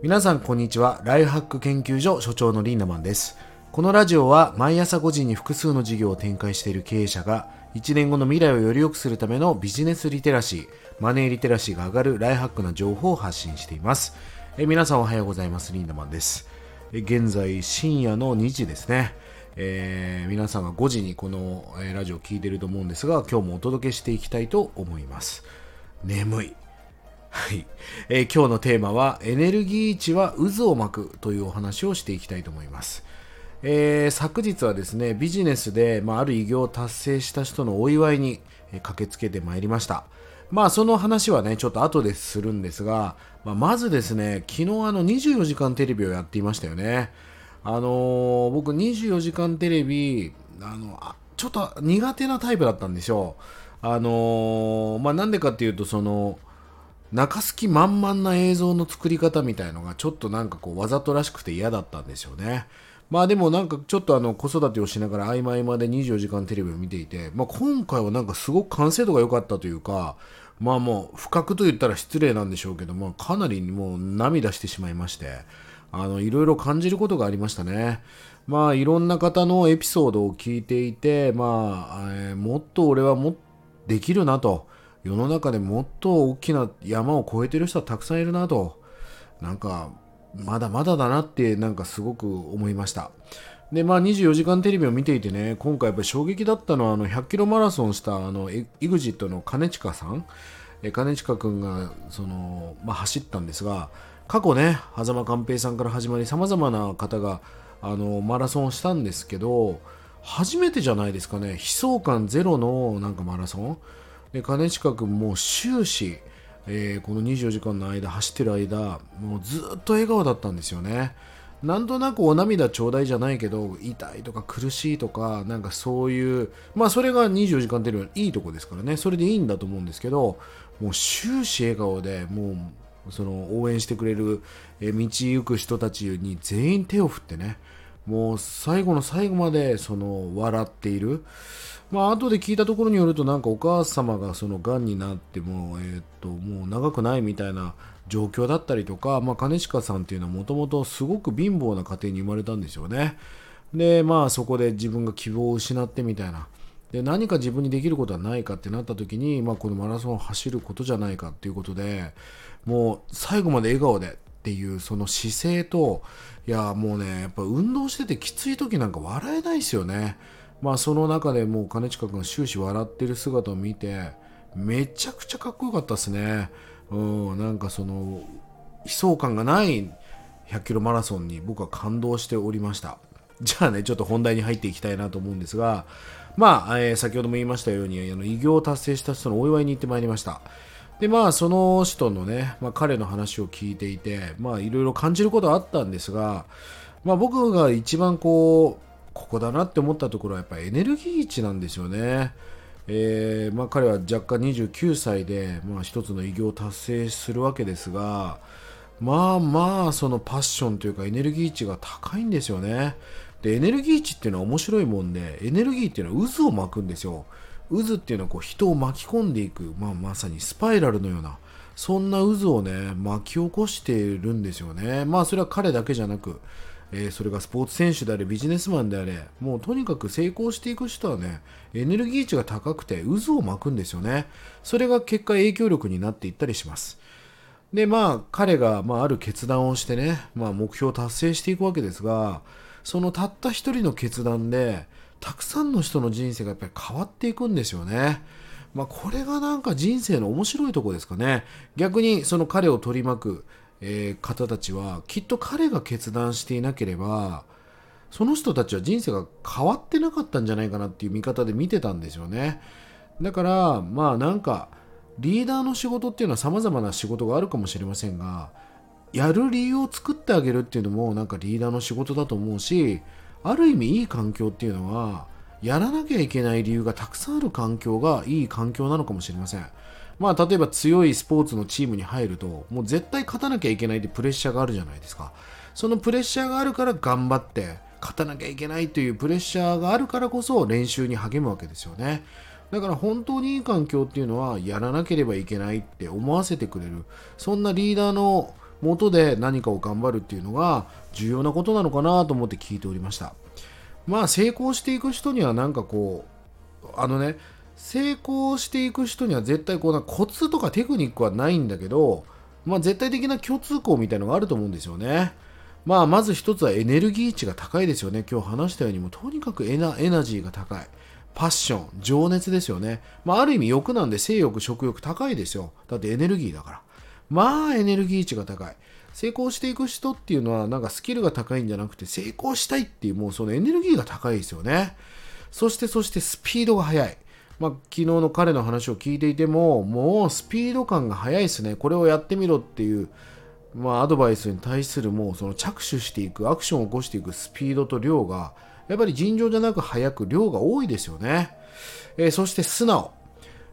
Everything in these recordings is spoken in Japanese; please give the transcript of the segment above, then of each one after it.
皆さんこんにちは。ライフハック研究所所長のリーナマンです。このラジオは毎朝5時に複数の事業を展開している経営者が1年後の未来をより良くするためのビジネスリテラシーマネーリテラシーが上がるライフハックな情報を発信しています。え皆さんおはようございます。リーナマンです。え現在深夜の2時ですね。えー、皆さんが5時にこの、え、ラジオを聴いていると思うんですが今日もお届けしていきたいと思います。眠い。はい、えー、今日のテーマはエネルギー値は渦を巻くというお話をしていきたいと思います、えー、昨日はですねビジネスで、まあ、ある偉業を達成した人のお祝いに、えー、駆けつけてまいりました。まあその話はねちょっと後でするんですが、まあ、まずですね昨日あの24時間テレビをやっていましたよね。あのー、僕24時間テレビ、あのあ、ちょっと苦手なタイプだったんですよ。あのー、まあ、なんでかっていうと、その、中すき満々な映像の作り方みたいのがちょっとなんかこうわざとらしくて嫌だったんですよね。まあでもなんかちょっとあの子育てをしながら合間合間で24時間テレビを見ていて、まあ今回はなんかすごく完成度が良かったというか、まあもう不覚と言ったら失礼なんでしょうけども、かなりもう涙してしまいまして、あのいろいろ感じることがありましたね。まあいろんな方のエピソードを聞いていて、まあ、えー、もっと俺はもできるなと。世の中でもっと大きな山を越えてる人はたくさんいるなと。なんか、まだまだだなってなんかすごく思いました。で、まあ24時間テレビを見ていてね、今回やっぱり衝撃だったのはあの100キロマラソンしたあの EXIT の兼近さん。兼近君がその、まあ、走ったんですが、過去ね狭間寛平さんから始まりさまざまな方があのマラソンをしたんですけど初めてじゃないですかね悲壮感ゼロのなんかマラソンで兼近君も終始、えー、この24時間の間走ってる間もうずっと笑顔だったんですよね。なんとなくお涙ちょうだいじゃないけど痛いとか苦しいとかなんかそういうまあそれが24時間テレビのいいとこですからね。それでいいんだと思うんですけどもう終始笑顔でもうその応援してくれる、道行く人たちに全員手を振ってねもう最後の最後までその笑っている。まあ後で聞いたところによるとなんかお母様がその癌になってもえ、っともう長くないみたいな状況だったりとか、まあ、兼近さんっていうのはもともとすごく貧乏な家庭に生まれたんですよね。でまあそこで自分が希望を失ってみたいな。で何か自分にできることはないかってなった時に、まあ、このマラソンを走ることじゃないかっていうことでもう最後まで笑顔でっていうその姿勢といやもうねやっぱ運動しててきつい時なんか笑えないですよね。まあその中でもう兼近君が終始笑ってる姿を見てめちゃくちゃかっこよかったですね。うんなんかその悲壮感がない100キロマラソンに僕は感動しておりました。じゃあねちょっと本題に入っていきたいなと思うんですがまあ、えー、先ほども言いましたようにあの偉業を達成した人のお祝いに行ってまいりました。でまあその人のね、まあ、彼の話を聞いていてまあいろいろ感じることはあったんですが、まあ、僕が一番こうここだなって思ったところはやっぱエネルギー値なんですよね。えーまあ、彼は若干29歳で、まあ、一つの偉業を達成するわけですがまあまあそのパッションというかエネルギー値が高いんですよね。でエネルギー値っていうのは面白いもんでエネルギーっていうのは渦を巻くんですよ。渦っていうのはこう人を巻き込んでいく、まあ、まさにスパイラルのようなそんな渦をね巻き起こしているんですよね。まあそれは彼だけじゃなく、えー、それがスポーツ選手であれビジネスマンであれもうとにかく成功していく人はねエネルギー値が高くて渦を巻くんですよね。それが結果影響力になっていったりします。でまあ彼が、まあ、ある決断をしてね、まあ、目標を達成していくわけですがそのたった一人の決断でたくさんの人の人生がやっぱり変わっていくんですよね。まあ、これがなんか人生の面白いとこですかね。逆にその彼を取り巻く、えー、方たちはきっと彼が決断していなければその人たちは人生が変わってなかったんじゃないかなっていう見方で見てたんですよね。だからまあなんかリーダーの仕事っていうのは様々な仕事があるかもしれませんがやる理由を作ってあげるっていうのもなんかリーダーの仕事だと思うしある意味いい環境っていうのはやらなきゃいけない理由がたくさんある環境がいい環境なのかもしれません。まあ例えば強いスポーツのチームに入るともう絶対勝たなきゃいけないってプレッシャーがあるじゃないですか。そのプレッシャーがあるから頑張って勝たなきゃいけないというプレッシャーがあるからこそ練習に励むわけですよね。だから本当にいい環境っていうのはやらなければいけないって思わせてくれるそんなリーダーの元で何かを頑張るっていうのが重要なことなのかなと思って聞いておりましたまあ成功していく人にはなんかこうあのね成功していく人には絶対こうなコツとかテクニックはないんだけどまあ絶対的な共通項みたいなのがあると思うんですよねまあまず一つはエネルギー値が高いですよね今日話したようにもとにかくエナエナジーが高いパッション、情熱ですよね。まあ、ある意味欲なんで性欲、食欲高いですよ。だってエネルギーだから。まあエネルギー値が高い。成功していく人っていうのはなんかスキルが高いんじゃなくて成功したいっていうもうそのエネルギーが高いですよね。そしてそしてスピードが速い。まあ、昨日の彼の話を聞いていてももうスピード感が速いですね。これをやってみろっていう、まあ、アドバイスに対するもうその着手していくアクションを起こしていくスピードと量がやっぱり尋常じゃなく速く量が多いですよね。えー、そして素直。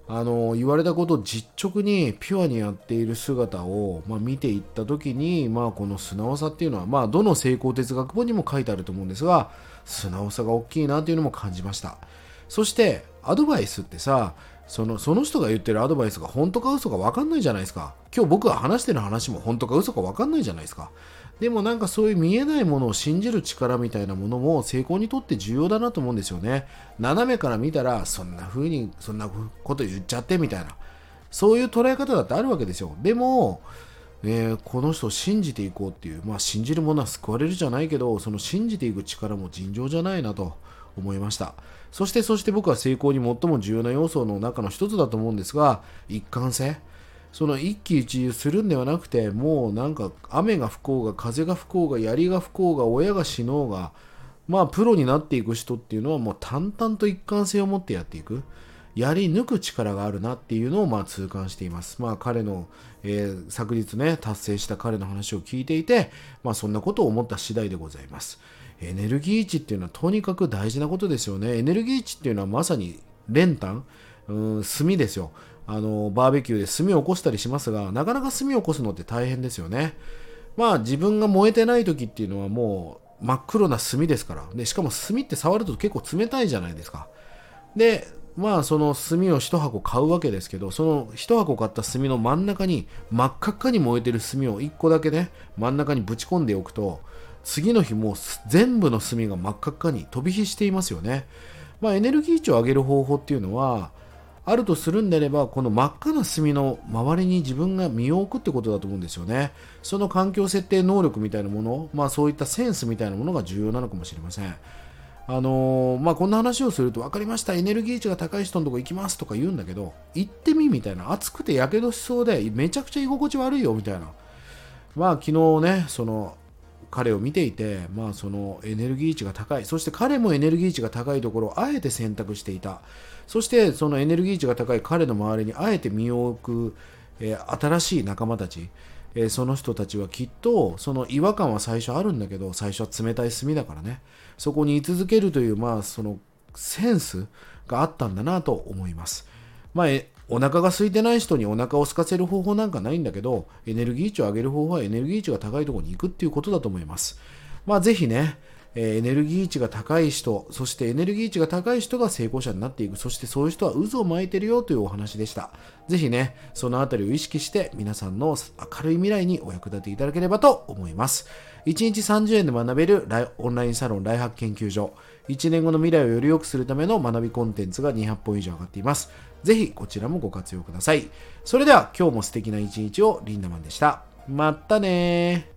あの言われたことを実直にピュアにやっている姿を、まあ、見ていった時に、まあ、この素直さっていうのは、まあ、どの成功哲学本にも書いてあると思うんですが素直さが大きいなというのも感じました。そしてアドバイスってさそのその人が言ってるアドバイスが本当か嘘か分かんないじゃないですか今日僕が話してる話も本当か嘘か分かんないじゃないですかでもなんかそういう見えないものを信じる力みたいなものも成功にとって重要だなと思うんですよね。斜めから見たらそんな風にそんなこと言っちゃってみたいなそういう捉え方だってあるわけですよ。でも、えー、この人を信じていこうっていう、まあ信じるものは救われるじゃないけど、その信じていく力も尋常じゃないなと思いました。そしてそして僕は成功に最も重要な要素の中の一つだと思うんですが、一貫性。その一喜一憂するんではなくてもうなんか雨が吹こうが風が吹こうが槍が吹こうが親が死のうがまあプロになっていく人っていうのはもう淡々と一貫性を持ってやっていく。やり抜く力があるなっていうのをまあ痛感しています。まあ彼の、えー、昨日ね達成した彼の話を聞いていてまあそんなことを思った次第でございます。エネルギー値っていうのはとにかく大事なことですよね。エネルギー値っていうのはまさに練炭。うん炭ですよ。あのバーベキューで炭を起こしたりしますがなかなか炭を起こすのって大変ですよね。まあ自分が燃えてない時っていうのはもう真っ黒な炭ですから。でしかも炭って触ると結構冷たいじゃないですか。でまあその炭を1箱買うわけですけどその1箱買った炭の真ん中に真っ赤っかに燃えてる炭を1個だけね真ん中にぶち込んでおくと次の日もう全部の炭が真っ赤っかに飛び火していますよね。まあエネルギー値を上げる方法っていうのはあるとするんであればこの真っ赤な炭の周りに自分が身を置くってことだと思うんですよね。その環境設定能力みたいなものまあそういったセンスみたいなものが重要なのかもしれません。あのー、まあこんな話をすると分かりましたエネルギー値が高い人のとこ行きますとか言うんだけど行ってみみたいな暑くてやけどしそうでめちゃくちゃ居心地悪いよみたいな。まあ昨日ねその彼を見ていて、まあ、そのエネルギー値が高い。そして彼もエネルギー値が高いところをあえて選択していた。そしてそのエネルギー値が高い彼の周りにあえて身を置く、えー、新しい仲間たち、えー、その人たちはきっとその違和感は最初あるんだけど最初は冷たい炭だからね。そこに居続けるというまあそのセンスがあったんだなと思います。まあ、お腹が空いてない人にお腹を空かせる方法なんかないんだけど、エネルギー値を上げる方法はエネルギー値が高いところに行くっていうことだと思います。まあ、ぜひね、えエネルギー値が高い人、そしてエネルギー値が高い人が成功者になっていく、そしてそういう人は渦を巻いてるよというお話でした。ぜひね、そのあたりを意識して皆さんの明るい未来にお役立ていただければと思います。1日30円で学べるオンラインサロンライハック研究所。1年後の未来をより良くするための学びコンテンツが200本以上上がっています。ぜひこちらもご活用ください。それでは今日も素敵な一日をリンダマンでした。またね